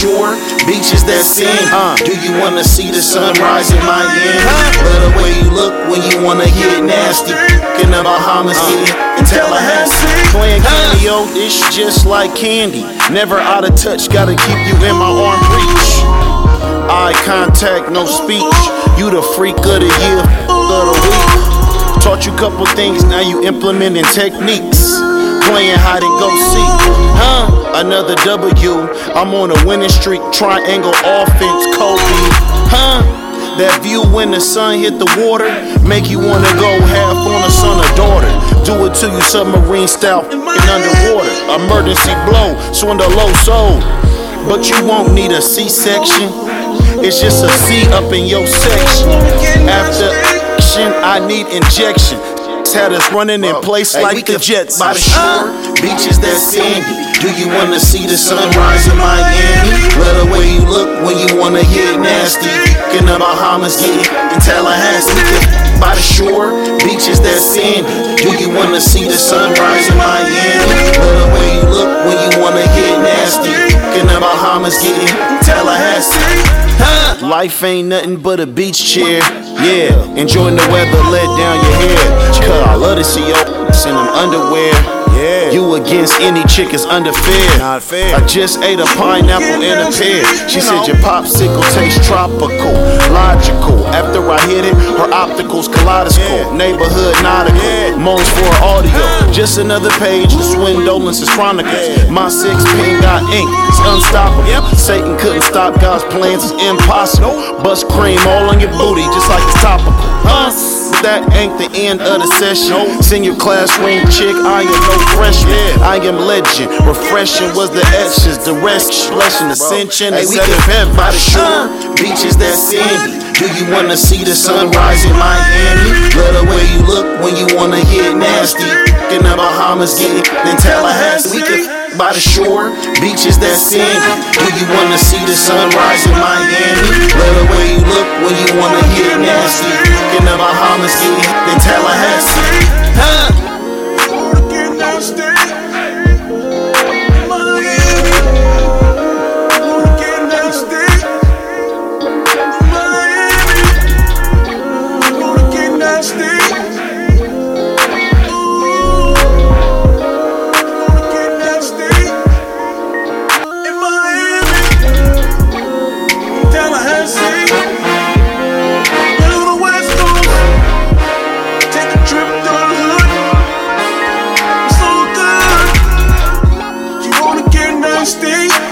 shore, beaches that sing. Uh, do you wanna see the sunrise in Miami? Love the way you look when you wanna get nasty. In the Bahamas, yeah, in Tallahassee. Playing cameo, it's just like candy. Never out of touch, gotta keep you in my arm reach. Eye contact, no speech. You the freak of the year, of the week. Taught you a couple things, now you implementing techniques. Playing hide and go seek, huh? Another W. I'm on a winning streak, triangle offense, Kobe, huh? That view when the sun hit the water, make you wanna go half on a son or daughter. Do it to you submarine style and underwater. Emergency blow, swing the low soul. But you won't need a C-section. It's just a C up in your section. After action, I need injection. Had us running in place like the Jets. By the shore, beaches sandy. Do you wanna see the sunrise in Miami? Love the way you look when you wanna get nasty. In the Bahamas, yeah, in Tallahassee. By the shore, beaches that sandy. Do you wanna see the sunrise in Miami? Love the way you look when you wanna get nasty. In the Bahamas, yeah, in Tallahassee. Life ain't nothing but a beach chair. Yeah, enjoying the weather, let down your hair. Cause I love to see your in them underwear. You against any chick is unfair. Not fair. I just ate a pineapple and a pear. She said your popsicle tastes tropical, logical. After I hit it, her opticals kaleidoscope. Neighborhood nautical, moans for audio. Just another page, the Swindolin's chronicles. Yeah. My six pin got ink, it's unstoppable. Satan couldn't stop God's plans, it's impossible. Bust cream all on your booty, just like it's topical. Huh? That ain't the end of the session. Senior class ring chick, I am no freshman. I am legend. Refreshing was the etchings, the rest, blessing, ascension, Hey, we can- heaven by the shore. Beaches that sandy. Do you wanna see the sunrise in Miami? Love the way you look when you wanna get nasty. In the Bahamas, get it in Tallahassee. We could by the shore, beaches that sandy. Do you wanna see the sunrise in Miami? Love the way you look when you wanna get nasty. In the Bahamas, get in Tallahassee. stay